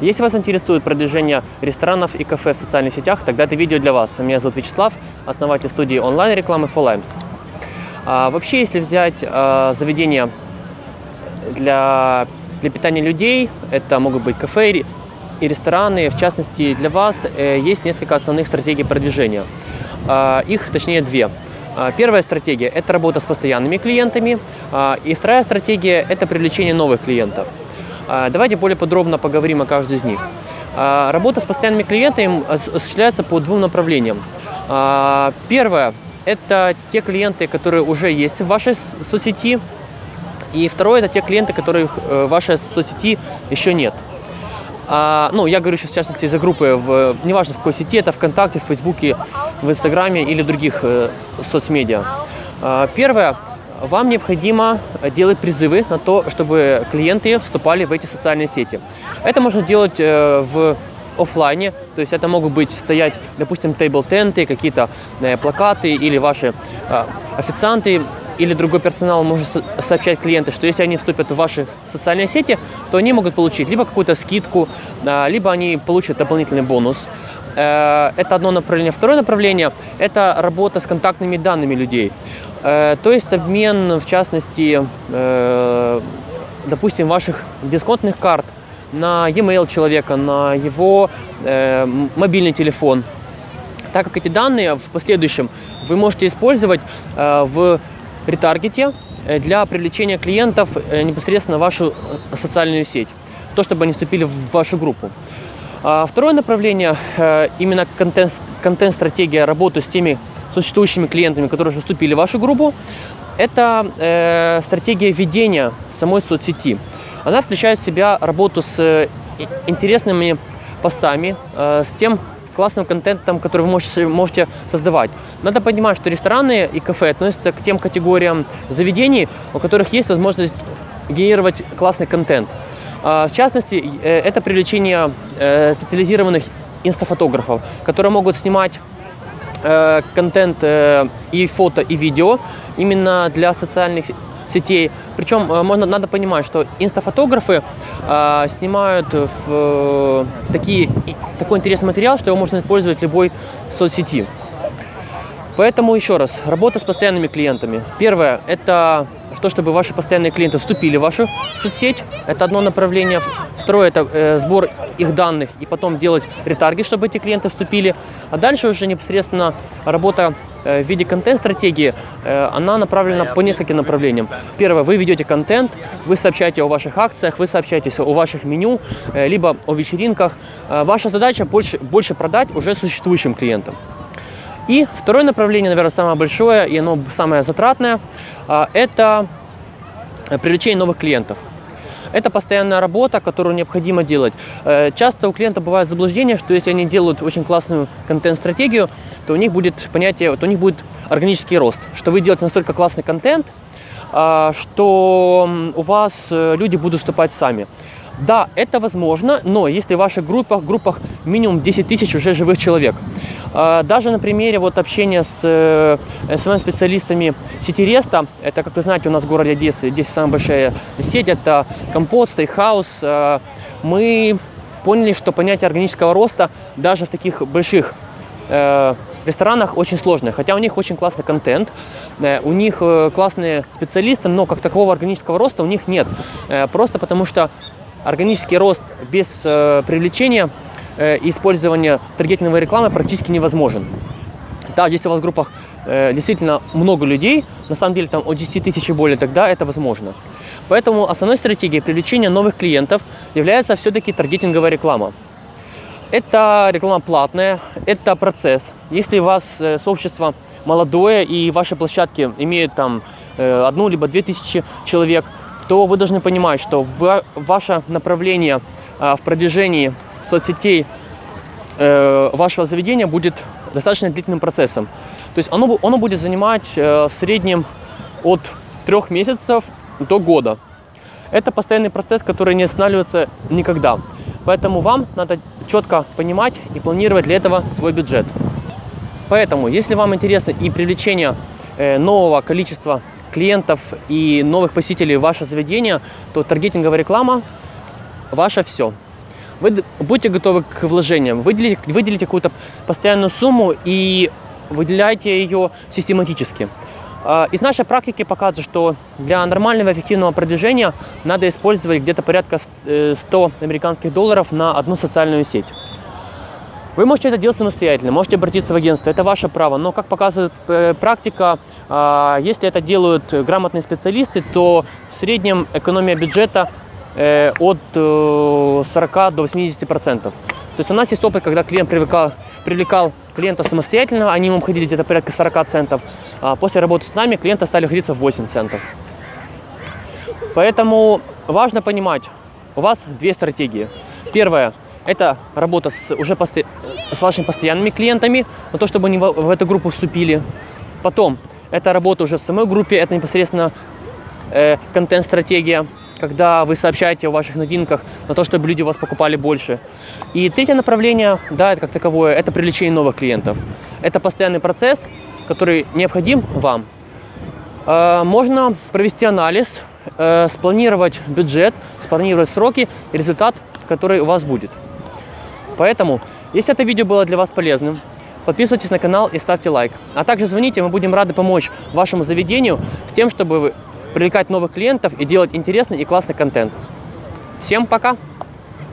Если вас интересует продвижение ресторанов и кафе в социальных сетях, тогда это видео для вас. Меня зовут Вячеслав, основатель студии онлайн-рекламы FOLIMES. А, вообще, если взять а, заведение для, для питания людей, это могут быть кафе и рестораны, в частности, для вас э, есть несколько основных стратегий продвижения. А, их, точнее, две. А, первая стратегия – это работа с постоянными клиентами, а, и вторая стратегия – это привлечение новых клиентов. А, давайте более подробно поговорим о каждой из них. Работа с постоянными клиентами осуществляется по двум направлениям. Первое – это те клиенты, которые уже есть в вашей соцсети, и второе – это те клиенты, которых э, в вашей соцсети еще нет – а, ну, я говорю сейчас, в частности, из-за группы, в, неважно в какой сети, это ВКонтакте, в Фейсбуке, в Инстаграме или других э, соцмедиа. А, первое, вам необходимо делать призывы на то, чтобы клиенты вступали в эти социальные сети. Это можно делать э, в офлайне, то есть это могут быть стоять, допустим, тейбл-тенты, какие-то э, плакаты или ваши э, официанты или другой персонал может сообщать клиенты, что если они вступят в ваши социальные сети, то они могут получить либо какую-то скидку, либо они получат дополнительный бонус. Э, это одно направление. Второе направление – это работа с контактными данными людей. Э, то есть обмен, в частности, э, допустим, ваших дисконтных карт на e-mail человека, на его мобильный телефон, так как эти данные в последующем вы можете использовать в ретаргете для привлечения клиентов непосредственно в вашу социальную сеть, то, чтобы они вступили в вашу группу. А второе направление, именно контент-стратегия работы с теми существующими клиентами, которые уже вступили в вашу группу, это стратегия ведения самой соцсети. Она включает в себя работу с интересными постами, с тем классным контентом, который вы можете, можете создавать. Надо понимать, что рестораны и кафе относятся к тем категориям заведений, у которых есть возможность генерировать классный контент. А, в частности, э, это привлечение э, специализированных инстафотографов, которые могут снимать э, контент и фото, и видео именно для социальных сетей. Причем можно, надо понимать, что инстафотографы э, снимают в, такие, такой интересный материал, что его можно использовать в любой соцсети. Поэтому еще раз, работа с постоянными клиентами. Первое – это то, чтобы ваши постоянные клиенты вступили в вашу соцсеть. Это одно направление. Второе – это э, сбор их данных и потом делать ретаргет, чтобы эти клиенты вступили. А дальше уже непосредственно работа Э, в виде контент-стратегии, э, она направлена по нескольким направлениям. Первое, вы ведете контент, вы сообщаете о ваших акциях, вы сообщаете о ваших меню, либо о вечеринках. Ваша задача больше, больше продать уже существующим клиентам. И второе направление, наверное, самое большое и оно самое затратное, это привлечение новых клиентов. Это постоянная работа, которую необходимо делать. Э, часто у клиента бывает заблуждение, что если они делают очень классную контент-стратегию, то у них будет понятие, то у них будет органический рост, что вы делаете настолько классный контент, а, что у вас э, люди будут вступать сами. Да, это возможно, но если в ваших группах, группах минимум 10 тысяч уже живых человек. А, даже на примере вот общения с э, SMM-специалистами сети Реста, это, как вы знаете, у нас в городе Одессы, здесь самая большая сеть, это Компот, Стейкхаус, а, мы поняли, что понятие органического роста даже в таких больших э, ресторанах очень сложное, хотя у них очень классный контент, э, у них классные специалисты, но как такового органического роста у них нет. Просто потому что органический рост без привлечения использования таргетинговой рекламы практически невозможен. Да, если у вас в группах э, действительно много людей, на самом деле там от 10 тысяч и более, тогда это возможно. Поэтому основной стратегией привлечения новых клиентов является все-таки таргетинговая реклама. Это реклама платная, это процесс. Если у вас э, сообщество молодое и ваши площадки имеют там э, одну либо две тысячи человек, то вы должны понимать, что в, ваше направление э, в продвижении соцсетей э, вашего заведения будет достаточно длительным процессом. То есть оно, оно будет занимать э, в среднем от трех месяцев до года. Это постоянный процесс, который не останавливается никогда. Поэтому вам надо четко понимать и планировать для этого свой бюджет. Поэтому, если вам интересно и привлечение э, нового количества клиентов и новых посетителей в ваше заведение, то таргетинговая реклама – ваше все. Вы будьте готовы к вложениям, выделите, выделите какую-то постоянную сумму и выделяйте ее систематически. А, Из нашей практики показывает, что для нормального эффективного продвижения надо использовать где-то порядка с- э, 100 американских долларов на одну социальную сеть. Вы можете это делать самостоятельно, можете обратиться в агентство, это ваше право. Но, как показывает э, практика, а, если это делают грамотные специалисты, то в среднем экономия бюджета от э, 40 до 80 процентов. То есть у нас есть опыт, когда клиент привлекал, привлекал клиента самостоятельно, они ему ходили где-то порядка 40 центов. А после работы с нами клиенты стали ходиться в 8 центов. Поэтому важно понимать, у вас две стратегии. Первая – это работа с, уже посто- с вашими постоянными клиентами, на то, чтобы они в, в эту группу вступили. Потом, это работа уже в самой группе, это непосредственно э, контент-стратегия, когда вы сообщаете о ваших новинках, на то, чтобы люди вас покупали больше. И третье направление, да, это как таковое, это привлечение новых клиентов. Это постоянный процесс, который необходим вам. Э, Можно провести анализ, э, спланировать бюджет, спланировать сроки и результат, который у вас будет. Поэтому, если это видео было для вас полезным, подписывайтесь на канал и ставьте лайк. А также звоните, мы будем рады помочь вашему заведению с тем, чтобы привлекать новых клиентов и делать интересный и классный контент. Всем пока!